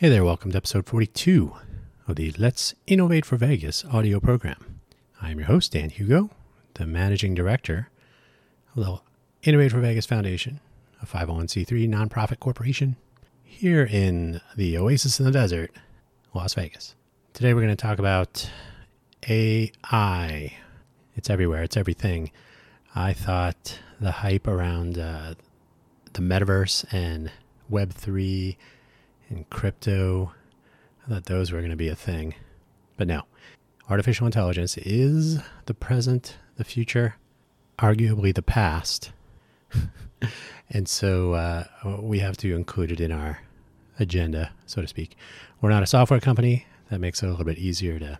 Hey there, welcome to episode 42 of the Let's Innovate for Vegas audio program. I'm your host, Dan Hugo, the managing director of the Innovate for Vegas Foundation, a 501c3 nonprofit corporation here in the oasis in the desert, Las Vegas. Today we're going to talk about AI. It's everywhere, it's everything. I thought the hype around uh, the metaverse and Web3 and crypto. I thought those were going to be a thing. But no, artificial intelligence is the present, the future, arguably the past. and so uh, we have to include it in our agenda, so to speak. We're not a software company. That makes it a little bit easier to,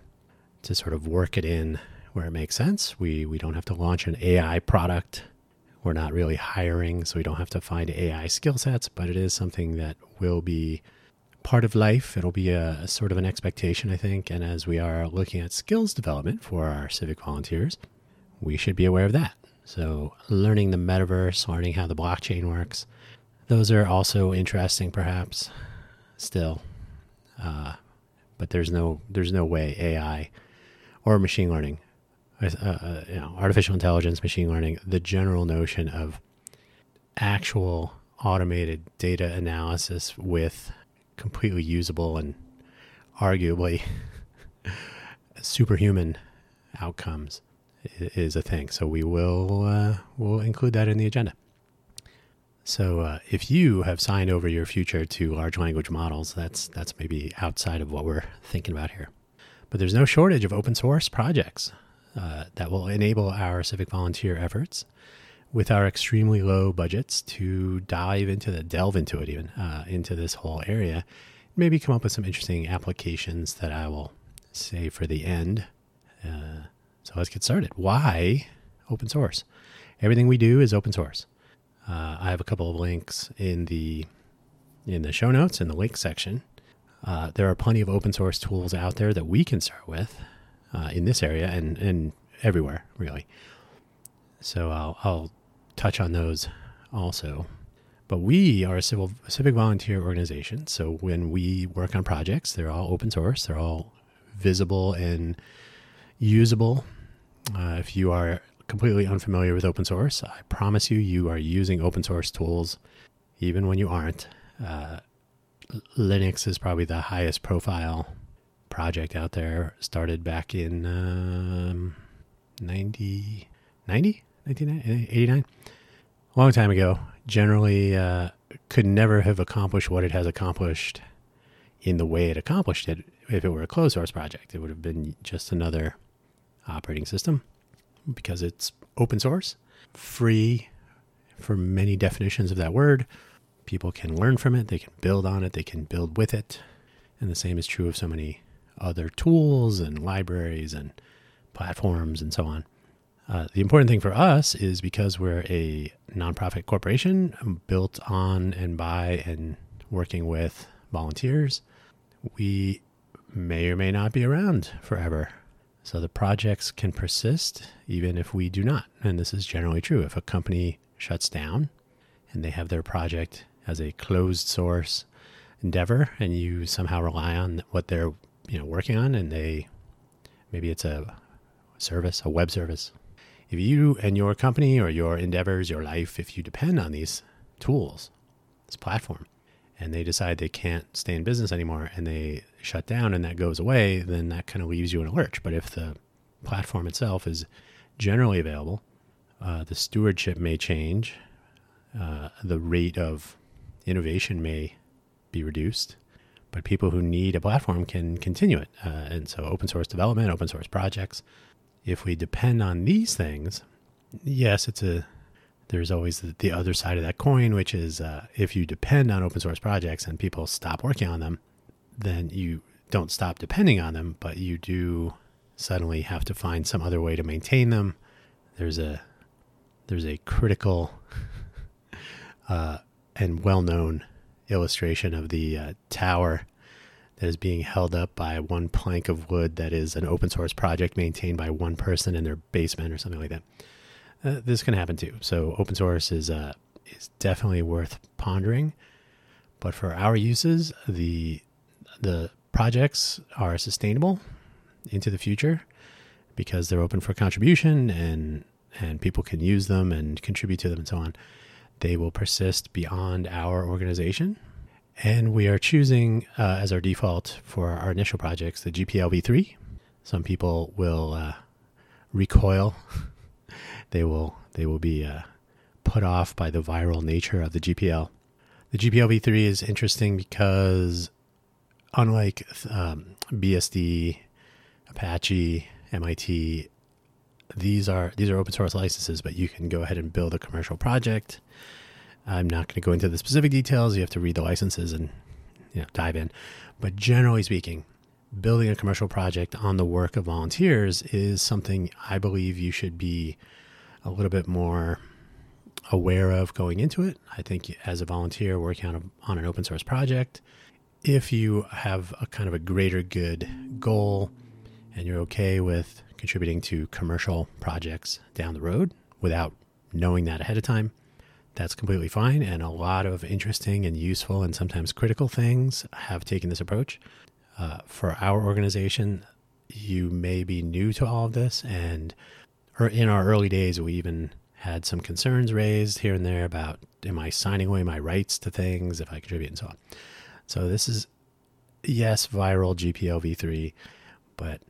to sort of work it in where it makes sense. We, we don't have to launch an AI product. We're not really hiring, so we don't have to find AI skill sets, but it is something that will be part of life. It'll be a, sort of an expectation, I think. And as we are looking at skills development for our civic volunteers, we should be aware of that. So, learning the metaverse, learning how the blockchain works, those are also interesting, perhaps. Still, uh, but there's no there's no way AI or machine learning, uh, uh, you know, artificial intelligence, machine learning, the general notion of actual automated data analysis with completely usable and arguably superhuman outcomes is a thing. So we will uh, we'll include that in the agenda. So uh, if you have signed over your future to large language models, that's that's maybe outside of what we're thinking about here. But there's no shortage of open source projects uh, that will enable our civic volunteer efforts with our extremely low budgets to dive into the delve into it even uh, into this whole area maybe come up with some interesting applications that i will say for the end. Uh, so let's get started. Why open source? Everything we do is open source. Uh, i have a couple of links in the in the show notes in the link section. Uh, there are plenty of open source tools out there that we can start with uh, in this area and, and everywhere really. So I'll, I'll touch on those also. But we are a civil civic volunteer organization, so when we work on projects, they're all open source. They're all visible and usable. Uh, if you are completely unfamiliar with open source, I promise you, you are using open source tools, even when you aren't. Uh, Linux is probably the highest profile project out there. Started back in um, 90, 90? 1989, a long time ago. Generally, uh, could never have accomplished what it has accomplished in the way it accomplished it if it were a closed source project. It would have been just another operating system because it's open source, free for many definitions of that word. People can learn from it, they can build on it, they can build with it. And the same is true of so many other tools and libraries and platforms and so on. Uh, the important thing for us is because we're a nonprofit corporation built on and by and working with volunteers, we may or may not be around forever. So the projects can persist even if we do not. And this is generally true. If a company shuts down and they have their project as a closed source endeavor and you somehow rely on what they're you know working on and they maybe it's a service, a web service, if you and your company or your endeavors, your life, if you depend on these tools, this platform, and they decide they can't stay in business anymore and they shut down and that goes away, then that kind of leaves you in a lurch. But if the platform itself is generally available, uh, the stewardship may change, uh, the rate of innovation may be reduced, but people who need a platform can continue it. Uh, and so, open source development, open source projects, if we depend on these things, yes, it's a there's always the, the other side of that coin, which is uh, if you depend on open source projects and people stop working on them, then you don't stop depending on them, but you do suddenly have to find some other way to maintain them. There's a there's a critical uh, and well known illustration of the uh, tower that is being held up by one plank of wood that is an open source project maintained by one person in their basement or something like that. Uh, this can happen too. So open source is uh, is definitely worth pondering, but for our uses, the the projects are sustainable into the future because they're open for contribution and and people can use them and contribute to them and so on. They will persist beyond our organization. And we are choosing uh, as our default for our initial projects the GPL v3. Some people will uh, recoil. they will they will be uh, put off by the viral nature of the GPL. The GPL v3 is interesting because unlike um, BSD, Apache, MIT, these are these are open source licenses, but you can go ahead and build a commercial project. I'm not going to go into the specific details. You have to read the licenses and you know dive in. But generally speaking, building a commercial project on the work of volunteers is something I believe you should be a little bit more aware of going into it. I think as a volunteer working on a, on an open source project, if you have a kind of a greater good goal and you're okay with contributing to commercial projects down the road without knowing that ahead of time, that's completely fine. And a lot of interesting and useful and sometimes critical things have taken this approach. Uh, for our organization, you may be new to all of this. And in our early days, we even had some concerns raised here and there about am I signing away my rights to things if I contribute and so on. So this is, yes, viral GPL v3, but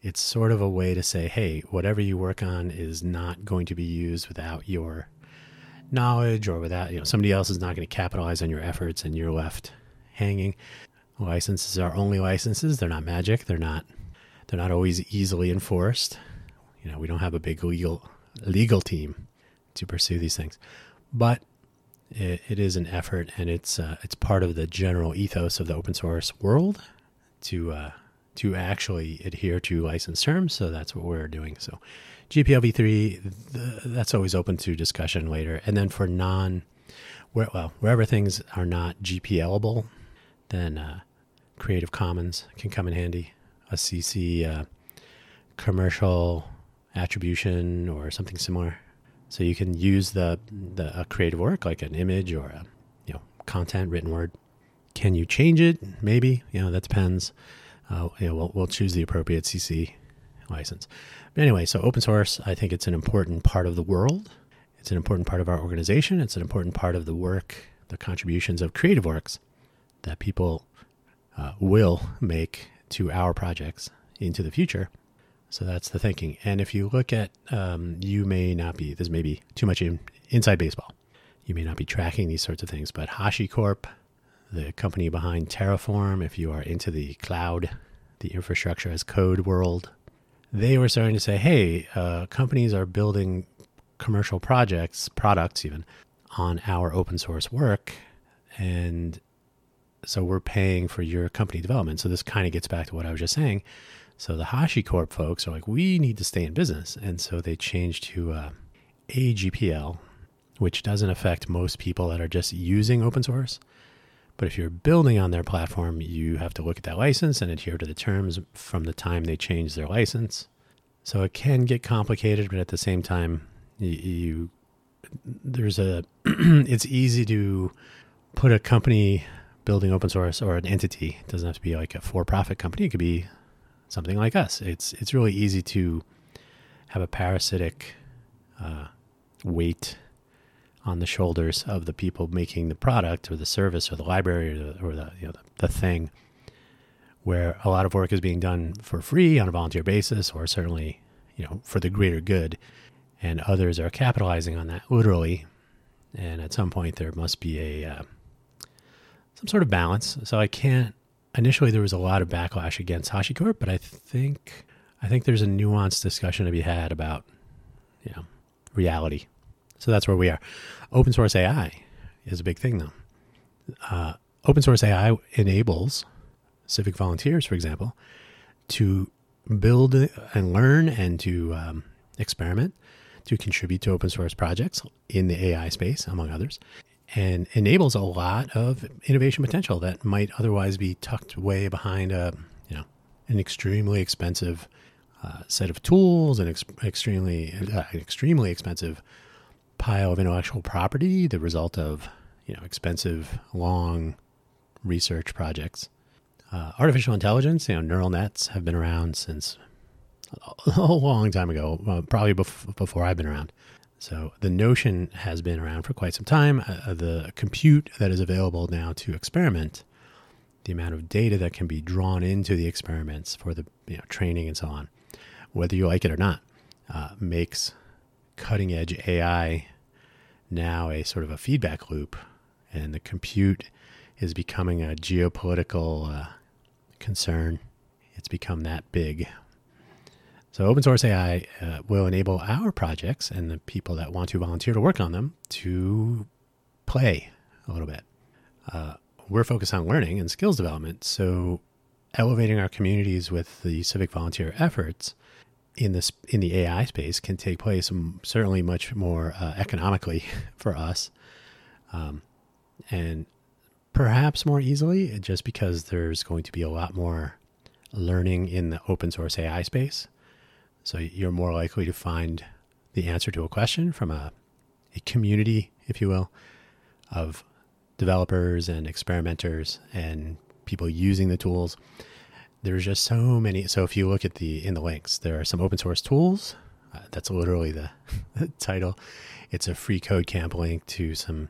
it's sort of a way to say, hey, whatever you work on is not going to be used without your knowledge or without, you know, somebody else is not going to capitalize on your efforts and you're left hanging. Licenses are only licenses. They're not magic. They're not, they're not always easily enforced. You know, we don't have a big legal, legal team to pursue these things, but it, it is an effort and it's, uh, it's part of the general ethos of the open source world to, uh, to actually adhere to license terms. So that's what we're doing. So GPL v3, that's always open to discussion later. And then for non, where, well, wherever things are not GPLable, then uh, Creative Commons can come in handy. A CC uh, commercial attribution or something similar. So you can use the, the a creative work like an image or a you know content written word. Can you change it? Maybe you know that depends uh, you know, we'll, we'll choose the appropriate CC license. But anyway, so open source, I think it's an important part of the world. It's an important part of our organization. It's an important part of the work, the contributions of creative works that people uh, will make to our projects into the future. So that's the thinking. And if you look at, um, you may not be, this may be too much in, inside baseball. You may not be tracking these sorts of things, but HashiCorp the company behind Terraform, if you are into the cloud, the infrastructure as code world, they were starting to say, hey, uh, companies are building commercial projects, products even, on our open source work. And so we're paying for your company development. So this kind of gets back to what I was just saying. So the HashiCorp folks are like, we need to stay in business. And so they changed to uh, AGPL, which doesn't affect most people that are just using open source. But if you're building on their platform, you have to look at that license and adhere to the terms from the time they change their license. So it can get complicated, but at the same time, you, you there's a it's easy to put a company building open source or an entity. It doesn't have to be like a for-profit company. It could be something like us. It's it's really easy to have a parasitic uh, weight on the shoulders of the people making the product or the service or the library or the, or the, you know, the, the thing where a lot of work is being done for free on a volunteer basis or certainly you know for the greater good. And others are capitalizing on that literally. And at some point there must be a uh, some sort of balance. So i can't initially there was a lot of backlash against hashicorp but i think i think there's a nuanced discussion to be had about you know reality so that's where we are. Open source AI is a big thing, though. Uh, open source AI enables civic volunteers, for example, to build and learn and to um, experiment, to contribute to open source projects in the AI space, among others, and enables a lot of innovation potential that might otherwise be tucked way behind a, you know, an extremely expensive uh, set of tools and ex- extremely, uh, extremely expensive pile of intellectual property, the result of you know expensive, long research projects. Uh, artificial intelligence, you know, neural nets have been around since a long time ago, uh, probably bef- before I've been around. So the notion has been around for quite some time. Uh, the compute that is available now to experiment, the amount of data that can be drawn into the experiments for the you know, training and so on, whether you like it or not, uh, makes cutting edge AI now a sort of a feedback loop, and the compute is becoming a geopolitical uh, concern. It's become that big so open source AI uh, will enable our projects and the people that want to volunteer to work on them to play a little bit. Uh, we're focused on learning and skills development, so elevating our communities with the civic volunteer efforts in this in the AI space can take place certainly much more uh, economically for us, um, and perhaps more easily, just because there's going to be a lot more learning in the open source AI space. So you're more likely to find the answer to a question from a, a community, if you will, of developers and experimenters and people using the tools. There's just so many. So if you look at the in the links, there are some open source tools. Uh, that's literally the, title. It's a free code camp link to some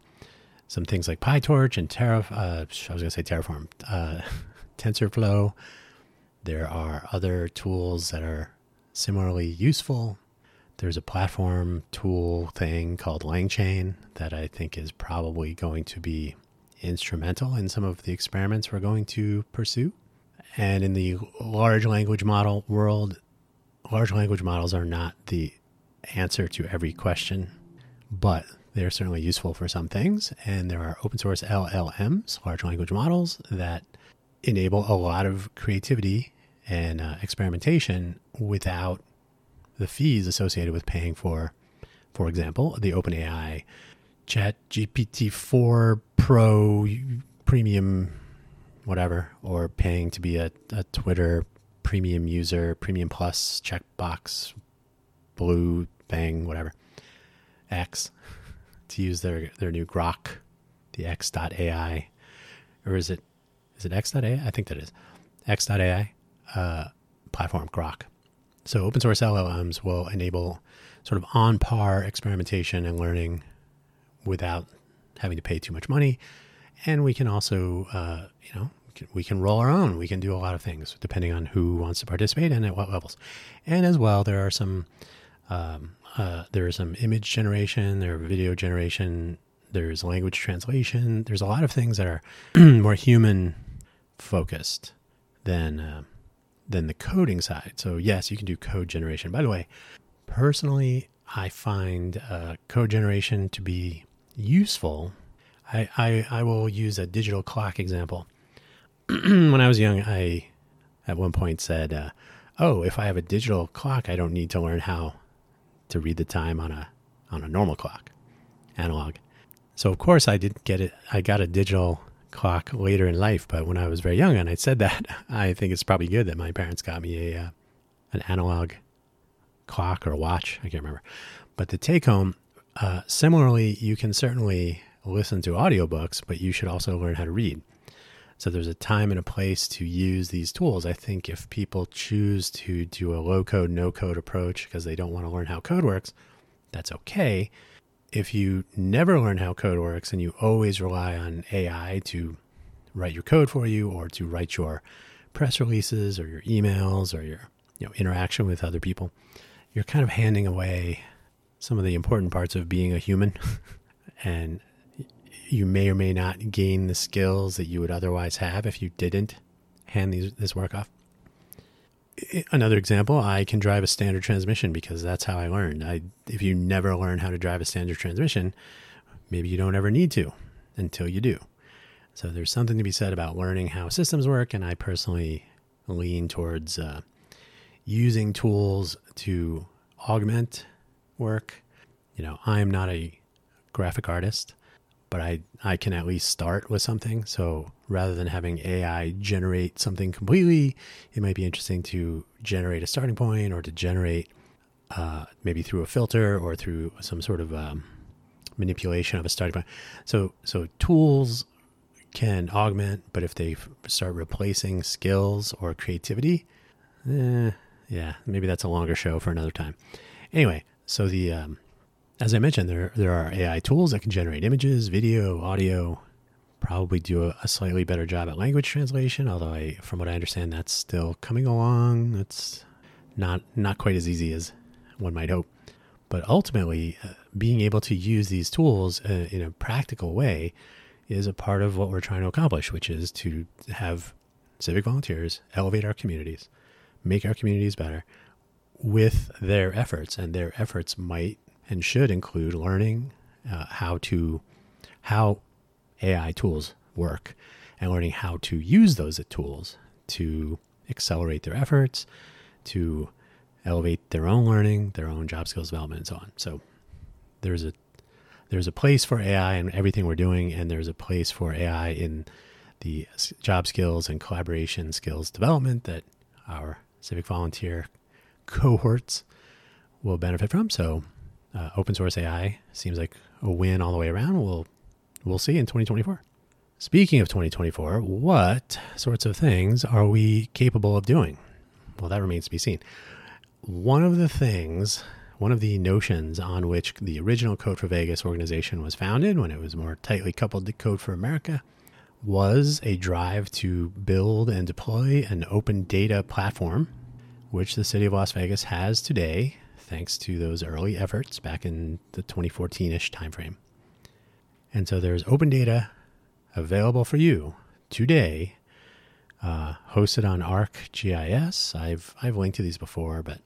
some things like PyTorch and Terra. Uh, I was going to say Terraform, uh, TensorFlow. There are other tools that are similarly useful. There's a platform tool thing called LangChain that I think is probably going to be instrumental in some of the experiments we're going to pursue. And in the large language model world, large language models are not the answer to every question, but they're certainly useful for some things. And there are open source LLMs, large language models, that enable a lot of creativity and uh, experimentation without the fees associated with paying for, for example, the OpenAI Chat GPT 4 Pro premium, whatever, or paying to be a, a Twitter premium user, premium plus checkbox, blue thing, whatever, X, to use their, their new Grok, the X.AI, or is it, is it X.AI? I think that is X.AI uh, platform, Grok. So open source LLMs will enable sort of on par experimentation and learning without having to pay too much money. And we can also, uh, you know, can, we can, roll our own. We can do a lot of things depending on who wants to participate and at what levels. And as well, there are some, um, uh, there is some image generation, there are video generation, there's language translation. There's a lot of things that are more human focused than uh, than the coding side. So, yes, you can do code generation. By the way, personally, I find uh, code generation to be useful. I, I, I will use a digital clock example. when I was young, I at one point said, uh, "Oh, if I have a digital clock, I don't need to learn how to read the time on a on a normal clock, analog." So of course, I didn't get it. I got a digital clock later in life, but when I was very young and I said that, I think it's probably good that my parents got me a uh, an analog clock or watch. I can't remember. But the take home, uh, similarly, you can certainly listen to audiobooks, but you should also learn how to read. So there's a time and a place to use these tools. I think if people choose to do a low code, no code approach because they don't want to learn how code works, that's okay if you never learn how code works and you always rely on AI to write your code for you or to write your press releases or your emails or your you know interaction with other people, you're kind of handing away some of the important parts of being a human and you may or may not gain the skills that you would otherwise have if you didn't hand these, this work off another example, I can drive a standard transmission because that's how I learned. I, if you never learn how to drive a standard transmission, maybe you don't ever need to until you do. So there's something to be said about learning how systems work, and I personally lean towards uh, using tools to augment work. You know, I'm not a graphic artist but I, I can at least start with something. So rather than having AI generate something completely, it might be interesting to generate a starting point or to generate uh, maybe through a filter or through some sort of um, manipulation of a starting point. So, so tools can augment, but if they start replacing skills or creativity, eh, yeah, maybe that's a longer show for another time. Anyway, so the um, as I mentioned, there there are AI tools that can generate images, video, audio, probably do a, a, slightly better job at language translation. Although I, from what I understand, that's still coming along. It's not not quite as easy as one might hope. But ultimately, uh, being able to use these tools uh, in a practical way is a part of what we're trying to accomplish, which is to have civic volunteers elevate our communities, make our communities better with their efforts. And their efforts might and should include learning uh, how to how AI tools work and learning how to use those tools to accelerate their efforts, to elevate their own learning, their own job skills development, and so on. So there's a there's a place for AI in everything we're doing, and there's a place for AI in the job skills and collaboration skills development that our civic volunteer cohorts will benefit from. So, uh, open source AI seems like a win all the way around. We'll we'll see in 2024. Speaking of 2024, what sorts of things are we capable of doing? Well, that remains to be seen. One of the things, one of the notions on which the original Code for Vegas organization was founded, when it was more tightly coupled to Code for America, was a drive to build and deploy an open data platform, which the city of Las Vegas has today, thanks to those early efforts back in the 2014 ish timeframe. And so there's open data available for you today, uh, hosted on ArcGIS. I've I've linked to these before, but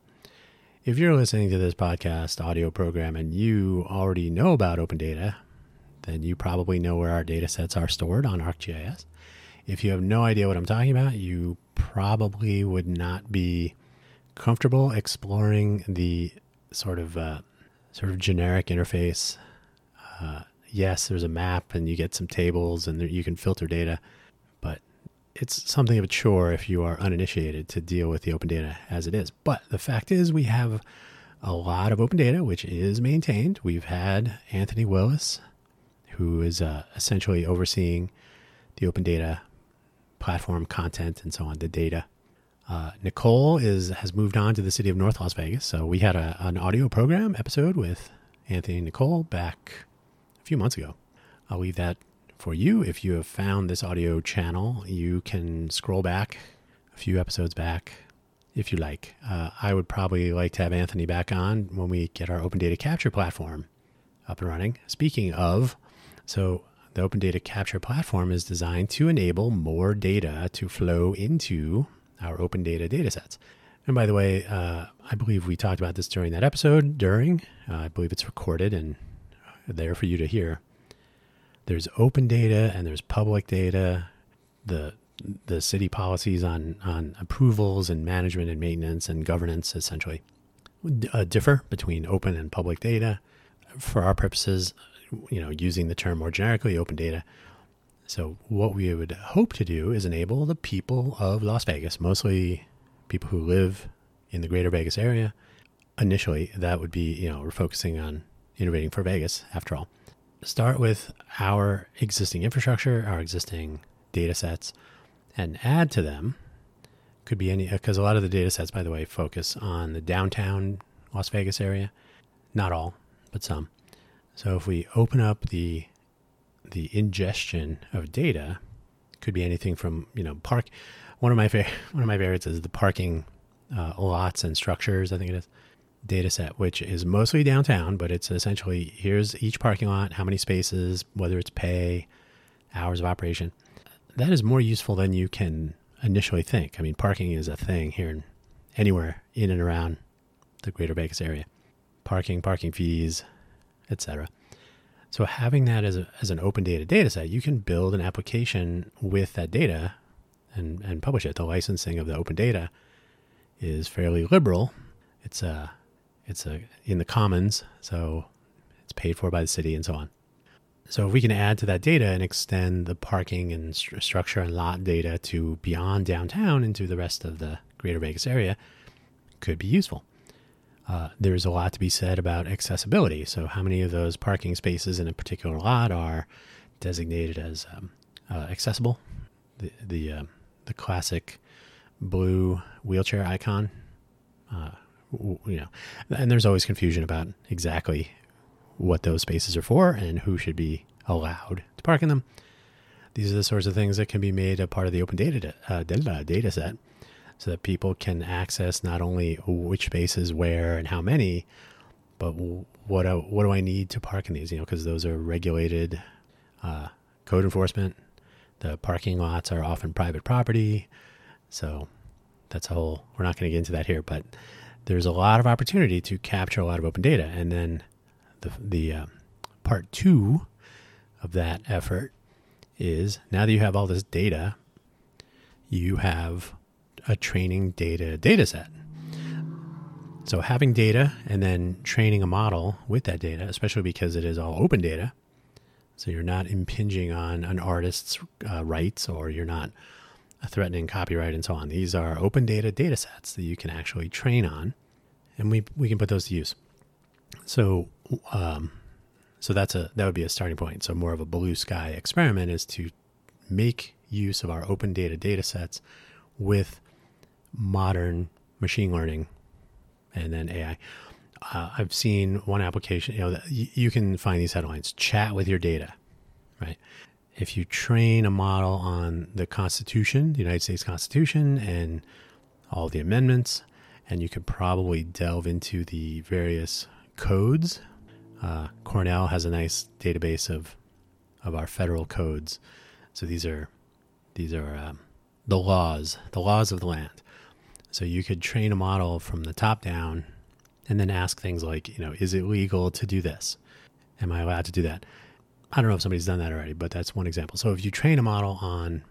if you're listening to this podcast audio program and you already know about open data, then you probably know where our data sets are stored on ArcGIS. If you have no idea what I'm talking about, you probably would not be comfortable exploring the sort of uh, sort of generic interface uh, yes, there's a map and you get some tables and you can filter data, but it's something of a chore if you are uninitiated to deal with the open data as it is. But the fact is, we have a lot of open data which is maintained. We've had Anthony Willis, who is uh, essentially overseeing the open data platform content and so on, the data. Uh, Nicole is has moved on to the city of North Las Vegas. So we had a, an audio program episode with Anthony and Nicole back a few months ago. I'll leave that for you. If you have found this audio channel, you can scroll back a few episodes back if you like. Uh, I would probably like to have Anthony back on when we get our open data capture platform up and running. Speaking of, so the open data capture platform is designed to enable more data to flow into our open data datasets. And by the way, uh, I believe we talked about this during that episode. During, uh, I believe it's recorded and there for you to hear. There's open data and there's public data. The the city policies on on approvals and management and maintenance and governance essentially uh, differ between open and public data. For our purposes, you know, using the term more generically, open data. So what we would hope to do is enable the people of Las Vegas, mostly people who live in the greater Vegas area. Initially, that would be, you know, we're focusing on innovating for Vegas, after all. Start with our existing infrastructure, our existing data sets, and add to them. Could be any, because a lot of the data sets, by the way, focus on the downtown Las Vegas area. Not all, but some. So if we open up the the ingestion of data, could be anything from you know park. One of my fa- one of my favorites is the parking uh, lots and structures. I think it is data set, which is mostly downtown, but it's essentially here's each parking lot, how many spaces, whether it's pay, hours of operation. That is more useful than you can initially think. I mean, parking is a thing here in, anywhere in and around the greater Vegas area. Parking, parking fees, etc. So having that as, a, as an open data data set, you can build an application with that data and, and publish it. The licensing of the open data is fairly liberal. It's a it's a, in the commons, so it's paid for by the city and so on. So if we can add to that data and extend the parking and st- structure and lot data to beyond downtown into the rest of the greater Vegas area, could be useful. Uh, there's a lot to be said about accessibility. So how many of those parking spaces in a particular lot are designated as um, uh, accessible. The the uh, the classic blue wheelchair icon. Uh, you know, and there's always confusion about exactly what those spaces are for and who should be allowed to park in them. These are the sorts of things that can be made a part of the open data uh, data set, so that people can access not only which spaces where and how many, but what what do I need to park in these? You know, because those are regulated uh, code enforcement. The parking lots are often private property, so that's a whole. We're not going to get into that here, but there's a lot of opportunity to capture a lot of open data, and then the the uh, part two of that effort is now that you have all this data, you have a training data data set. So having data and then training a model with that data, especially because it is all open data, so you're not impinging on an artist's uh, rights or you're not threatening copyright and so on. These are open data data sets that you can actually train on, and we we can put those to use. So um, so that's a that would be a starting point. So more of a blue sky experiment is to make use of our open data data sets with modern machine learning and then AI. Uh, I've seen one application, you know, you can find these headlines chat with your data, right? If you train a model on the Constitution, the United States Constitution, and all the amendments, and you could probably delve into the various codes uh, Cornell has a nice database of of our federal codes. So these are these are um, the laws, the laws of the land. So you could train a model from the top down, and then ask things like, you know, is it legal to do this? Am I allowed to do that? I don't know if somebody's done that already, but that's one example. So if you train a model on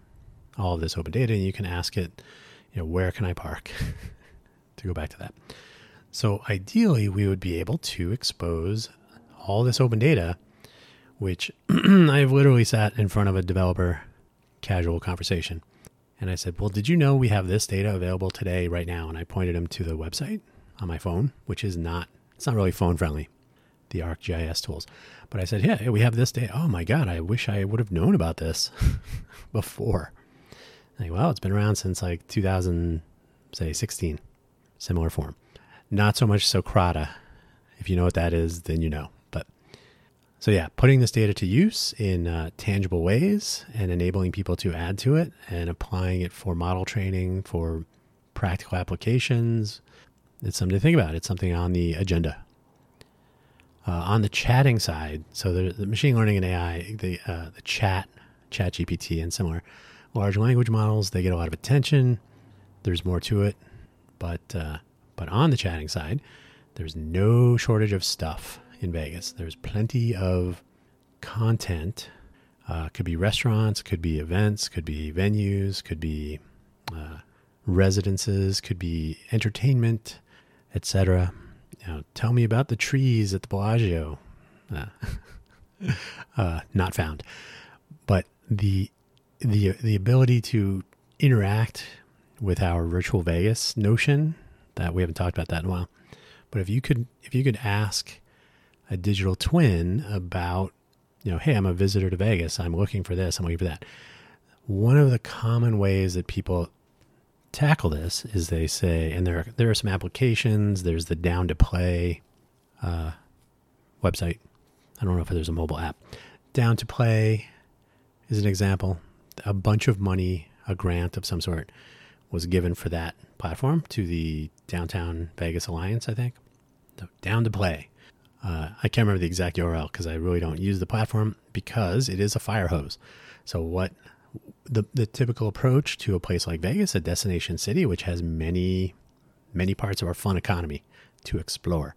all of this open data, and you can ask it, you know, where can I park? to go back to that. So ideally, we would be able to expose all this open data, which I've literally sat in front of a developer casual conversation. And I said, Well, did you know we have this data available today, right now? And I pointed him to the website on my phone, which is not, it's not really phone friendly, the ArcGIS tools. But I said, Yeah, we have this data. Oh my God, I wish I would have known about this before. Like, well, it's been around since like 2000, say 16, similar form. Not so much Socrata. If you know what that is, then you know. So, yeah, putting this data to use in uh, tangible ways and enabling people to add to it and applying it for model training, for practical applications, it's something to think about. It's something on the agenda. Uh, on the chatting side, so the, the machine learning and AI, the, uh, the chat, chat GPT and similar large language models, they get a lot of attention. There's more to it. But, uh, but on the chatting side, there's no shortage of stuff in Vegas. There's plenty of content. Uh, could be restaurants, could be events, could be venues, could be uh, residences, could be entertainment, etc. Tell me about the trees at the Bellagio. Uh, uh, not found, but the the the ability to interact with our virtual Vegas notion that we haven't talked about that in a while. But if you could if you could ask a digital twin about, you know, hey, I'm a visitor to Vegas. I'm looking for this. I'm looking for that. One of the common ways that people tackle this is they say, and there are, there are some applications. There's the Down to Play uh, website. I don't know if there's a mobile app. Down to Play is an example. A bunch of money, a grant of some sort, was given for that platform to the Downtown Vegas Alliance, I think. So down to Play. Uh, I can't remember the exact URL because I really don't use the platform because it is a fire hose. So what the the typical approach to a place like Vegas, a destination city, which has many many parts of our fun economy to explore.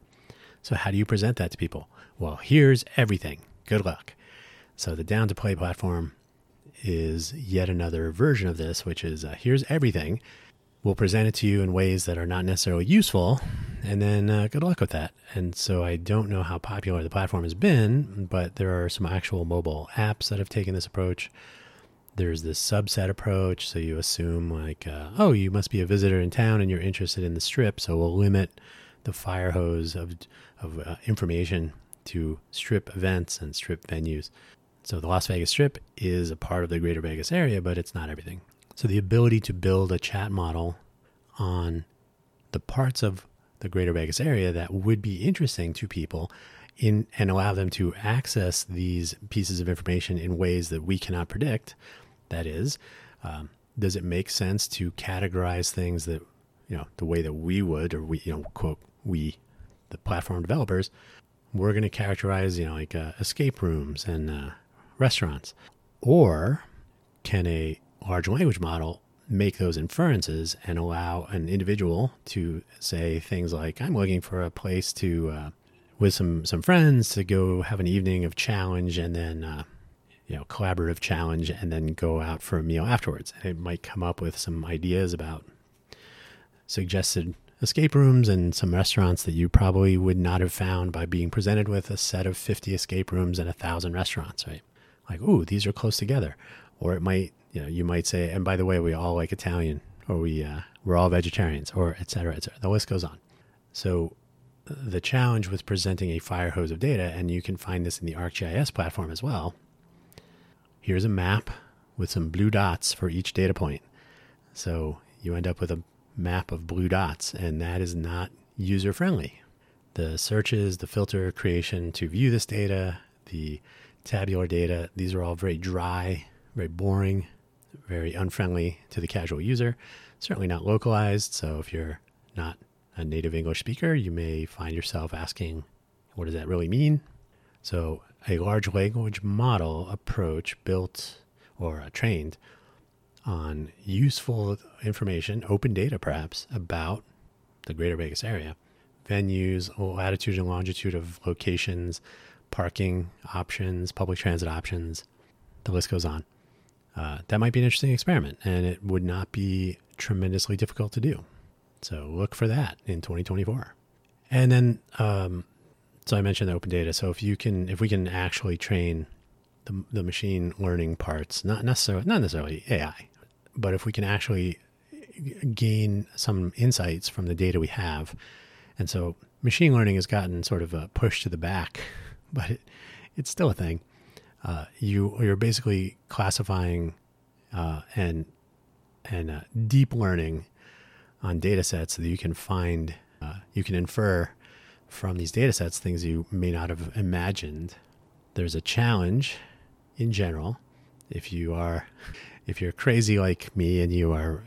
So how do you present that to people? Well, here's everything. Good luck. So the down to play platform is yet another version of this, which is uh, here's everything will present it to you in ways that are not necessarily useful. And then uh, good luck with that. And so I don't know how popular the platform has been, but there are some actual mobile apps that have taken this approach. There's this subset approach. So you assume, like, uh, oh, you must be a visitor in town and you're interested in the strip. So we'll limit the fire hose of, of uh, information to strip events and strip venues. So the Las Vegas Strip is a part of the greater Vegas area, but it's not everything. So the ability to build a chat model on the parts of the greater Vegas area that would be interesting to people in and allow them to access these pieces of information in ways that we cannot predict. That is, um, does it make sense to categorize things that you know the way that we would, or we you know quote we, the platform developers, we're going to characterize you know like uh, escape rooms and uh, restaurants, or can a large language model make those inferences and allow an individual to say things like, "I'm looking for a place to." Uh, with some some friends to go have an evening of challenge and then uh, you know collaborative challenge and then go out for a meal afterwards and it might come up with some ideas about suggested escape rooms and some restaurants that you probably would not have found by being presented with a set of 50 escape rooms and a thousand restaurants right like ooh these are close together or it might you know you might say and by the way we all like italian or we uh, we're all vegetarians or et cetera et cetera the list goes on so the challenge with presenting a fire hose of data, and you can find this in the ArcGIS platform as well. Here's a map with some blue dots for each data point. So you end up with a map of blue dots, and that is not user friendly. The searches, the filter creation to view this data, the tabular data, these are all very dry, very boring, very unfriendly to the casual user. Certainly not localized. So if you're not a native English speaker, you may find yourself asking, what does that really mean? So, a large language model approach built or uh, trained on useful information, open data perhaps, about the greater Vegas area, venues, latitude and longitude of locations, parking options, public transit options, the list goes on. Uh, that might be an interesting experiment, and it would not be tremendously difficult to do. So look for that in 2024. And then, um, so I mentioned the open data. So if you can, if we can actually train the, the machine learning parts, not necessarily, not necessarily AI, but if we can actually gain some insights from the data we have. And so machine learning has gotten sort of a push to the back, but it, it's still a thing. Uh, you you're basically classifying uh, and and uh, deep learning on data sets that you can find, uh, you can infer from these data sets things you may not have imagined. There's a challenge in general. If you are, if you're crazy like me and you are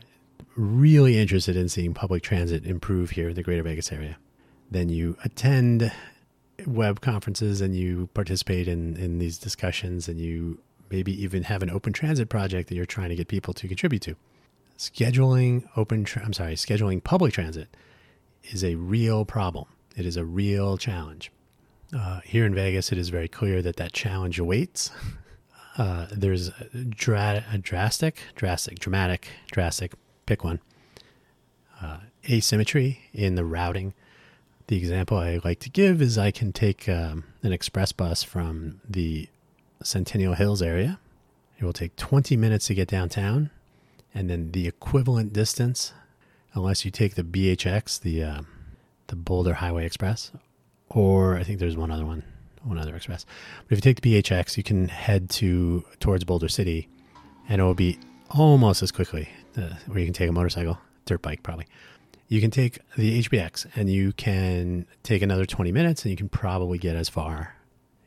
really interested in seeing public transit improve here in the greater Vegas area, then you attend web conferences and you participate in, in these discussions and you maybe even have an open transit project that you're trying to get people to contribute to scheduling open tra- I'm sorry, scheduling public transit is a real problem. It is a real challenge. Uh, here in Vegas, it is very clear that that challenge awaits. Uh, there's a, dra- a, drastic, drastic, dramatic, drastic, pick one, uh, asymmetry in the routing. The example I like to give is I can take um, an express bus from the Centennial Hills area. It will take 20 minutes to get downtown and then the equivalent distance, unless you take the BHX, the uh, the Boulder Highway Express, or I think there's one other one, one other express. But if you take the BHX, you can head to towards Boulder City, and it will be almost as quickly. Uh, where you can take a motorcycle, dirt bike probably. You can take the HBX, and you can take another 20 minutes, and you can probably get as far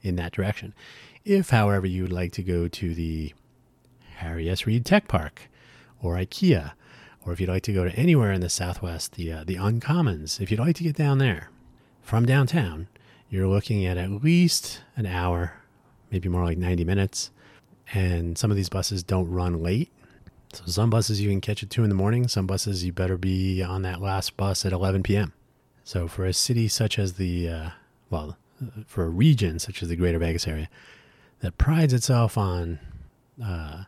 in that direction. If, however, you would like to go to the Harry S. Reid Tech Park, or IKEA, or if you'd like to go to anywhere in the Southwest, the uh, the Uncommons, if you'd like to get down there from downtown, you're looking at at least an hour, maybe more like 90 minutes. And some of these buses don't run late. So some buses you can catch at 2 in the morning. Some buses you better be on that last bus at 11 p.m. So for a city such as the, uh, well, for a region such as the greater Vegas area that prides itself on uh,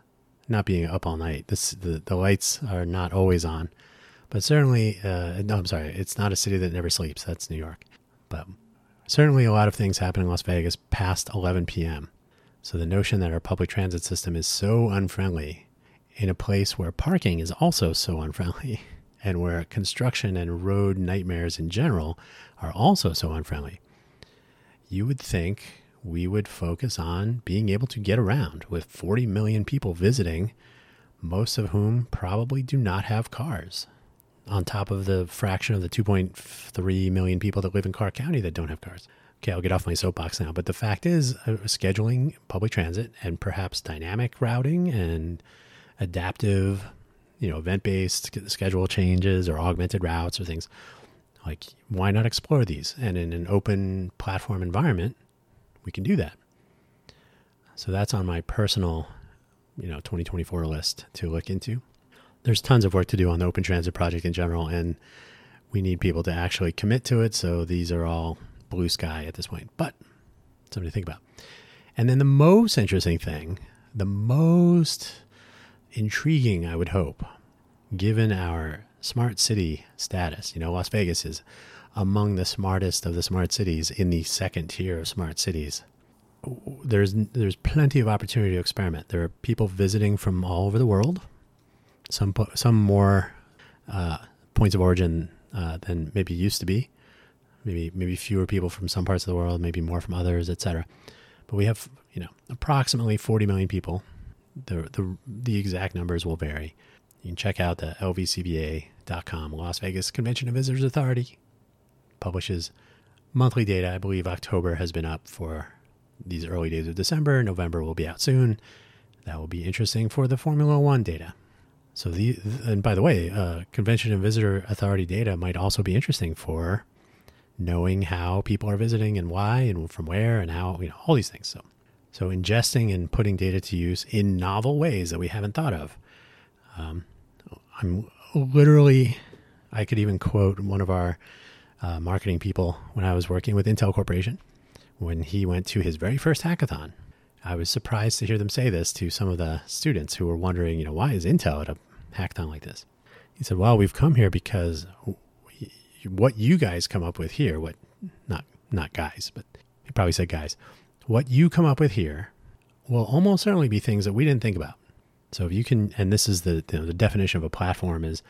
not being up all night. This the, the lights are not always on, but certainly uh, no. I'm sorry, it's not a city that never sleeps. That's New York, but certainly a lot of things happen in Las Vegas past 11 p.m. So the notion that our public transit system is so unfriendly in a place where parking is also so unfriendly and where construction and road nightmares in general are also so unfriendly, you would think we would focus on being able to get around with 40 million people visiting, most of whom probably do not have cars, on top of the fraction of the 2.3 million people that live in Clark County that don't have cars. Okay, I'll get off my soapbox now, but the fact is, uh, scheduling public transit and perhaps dynamic routing and adaptive, you know, event based schedule changes or augmented routes or things like, why not explore these? And in an open platform environment, we can do that. So that's on my personal, you know, 2024 list to look into. There's tons of work to do on the open transit project in general, and we need people to actually commit to it. So these are all blue sky at this point, but something to think about. And then the most interesting thing, the most intriguing, I would hope, given our smart city status, you know, Las Vegas is among the smartest of the smart cities in the second tier of smart cities. There's there's plenty of opportunity to experiment. There are people visiting from all over the world. Some some more uh, points of origin uh, than maybe used to be. Maybe maybe fewer people from some parts of the world, maybe more from others, etc. But we have you know approximately 40 million people. The the the exact numbers will vary. You can check out the lvcva.com, Las Vegas Convention and Visitors Authority publishes monthly data. I believe October has been up for these early days of December. November will be out soon. That will be interesting for the Formula One data. So the and by the way, uh, Convention and Visitor Authority data might also be interesting for knowing how people are visiting and why and from where and how you know all these things. So so ingesting and putting data to use in novel ways that we haven't thought of. Um, I'm literally, I could even quote one of our uh, marketing people when I was working with Intel Corporation when he went to his very first hackathon. I was surprised to hear them say this to some of the students who were wondering, you know, why is Intel at a hackathon like this? He said, "Well, we've come here because what you guys come up with here, what not not guys, but he probably said guys, what you come up with here will almost certainly be things that we didn't think about. So if you can, and this is the you know, the definition of a platform is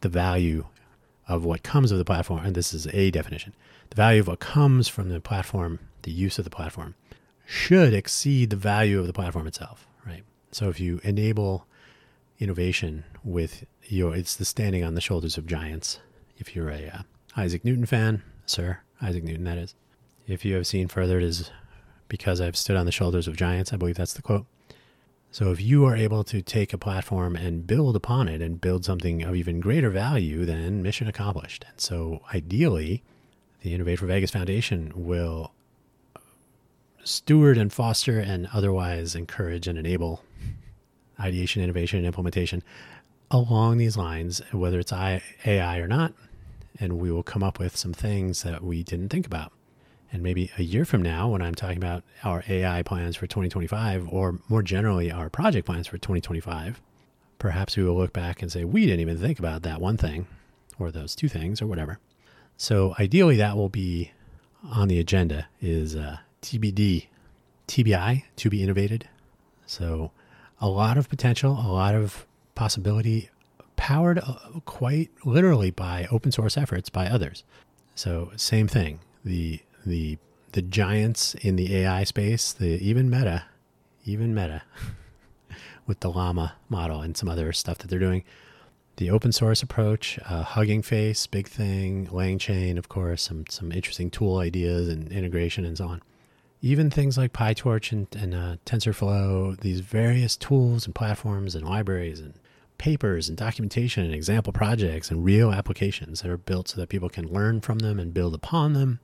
the value of what comes of the platform, and this is a definition. The value of what comes from the platform, the use of the platform, should exceed the value of the platform itself, right? So if you enable innovation with your, it's the standing on the shoulders of giants. If you're a uh, Isaac Newton fan, sir, Isaac Newton, that is. If you have seen further, it is because I've stood on the shoulders of giants. I believe that's the quote. So if you are able to take a platform and build upon it and build something of even greater value, then mission accomplished. And so ideally, the Innovate for Vegas Foundation will steward and foster and otherwise encourage and enable ideation, innovation, and implementation along these lines, whether it's AI or not. And we will come up with some things that we didn't think about. And maybe a year from now, when I'm talking about our AI plans for 2025, or more generally, our project plans for 2025, perhaps we will look back and say, we didn't even think about that one thing, or those two things, or whatever. So ideally, that will be on the agenda is uh, TBD, TBI, to be innovated. So a lot of potential, a lot of possibility, powered uh, quite literally by open source efforts by others. So same thing. The the the giants in the AI space, the even Meta, even Meta, with the Llama model and some other stuff that they're doing. The open source approach, uh, Hugging Face, big thing, LangChain, of course, some some interesting tool ideas and integration and so on. Even things like PyTorch and, and uh, TensorFlow, these various tools and platforms and libraries and papers and documentation and example projects and real applications that are built so that people can learn from them and build upon them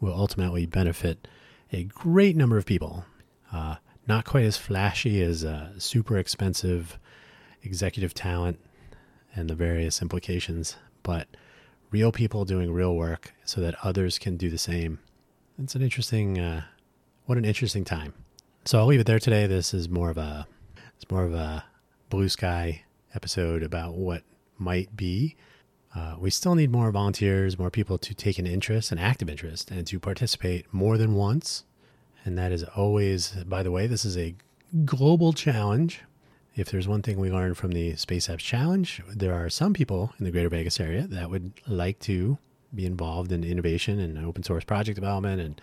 will ultimately benefit a great number of people. Uh, not quite as flashy as uh, super expensive executive talent and the various implications, but real people doing real work so that others can do the same. It's an interesting, uh, what an interesting time. So I'll leave it there today. This is more of a, it's more of a blue sky episode about what might be uh, we still need more volunteers, more people to take an interest, an active interest, and to participate more than once. And that is always, by the way, this is a global challenge. If there's one thing we learned from the Space Apps Challenge, there are some people in the greater Vegas area that would like to be involved in innovation and open source project development and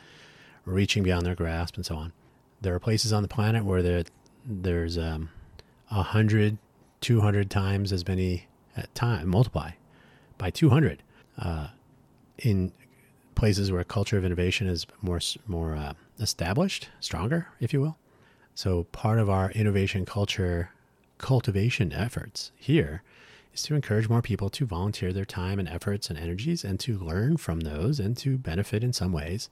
reaching beyond their grasp, and so on. There are places on the planet where there, there's um, 100, 200 times as many at time, multiply by 200 uh, in places where a culture of innovation is more, more uh, established, stronger, if you will. So part of our innovation culture cultivation efforts here is to encourage more people to volunteer their time and efforts and energies and to learn from those and to benefit in some ways.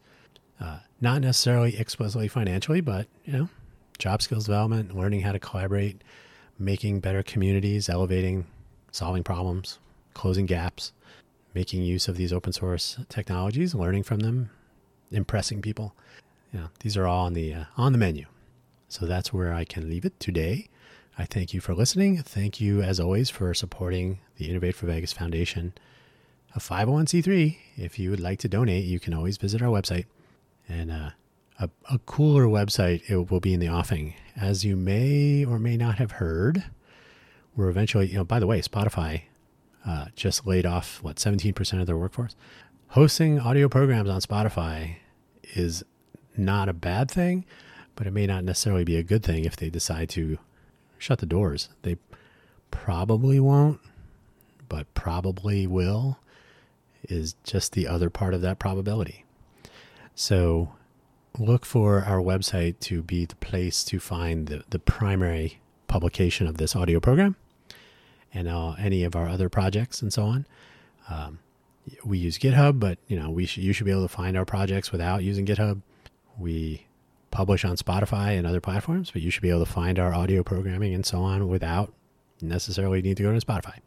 Uh, not necessarily explicitly financially, but you know, job skills development, learning how to collaborate, making better communities, elevating, solving problems, closing gaps, making use of these open source technologies, learning from them, impressing people. You know, these are all on the uh, on the menu. So that's where I can leave it today. I thank you for listening. Thank you, as always, for supporting the Innovate for Vegas Foundation, a 501c3. If you would like to donate, you can always visit our website. And uh, a, a cooler website it will be in the offing. As you may or may not have heard, we're eventually, you know, by the way, Spotify uh, just laid off, what, 17% of their workforce? Hosting audio programs on Spotify is not a bad thing, but it may not necessarily be a good thing if they decide to shut the doors. They probably won't, but probably will is just the other part of that probability. So look for our website to be the place to find the, the primary publication of this audio program and uh, any of our other projects and so on. Um, we use GitHub, but you know we you should be able to find our projects without using GitHub. We publish on Spotify and other platforms, but you should be able to find our audio programming and so on without necessarily need to go to Spotify.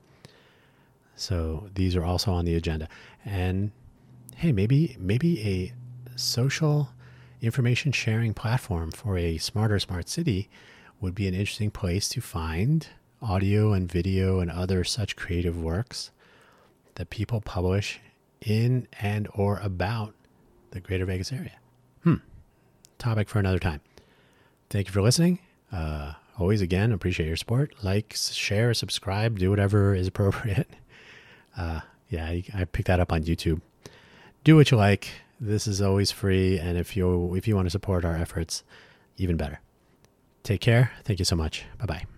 So these are also on the agenda. And hey, maybe maybe a social information sharing platform for a smarter smart city would be an interesting place to find audio and video and other such creative works that people publish in and or about the greater Vegas area. Hmm topic for another time. Thank you for listening. Uh, always, again, appreciate your support. Like, share, subscribe, do whatever is appropriate. Uh, yeah, I, I picked that up on YouTube. Do what you like. This is always free, and if you if you want to support our efforts, even better. Take care. Thank you so much. Bye bye.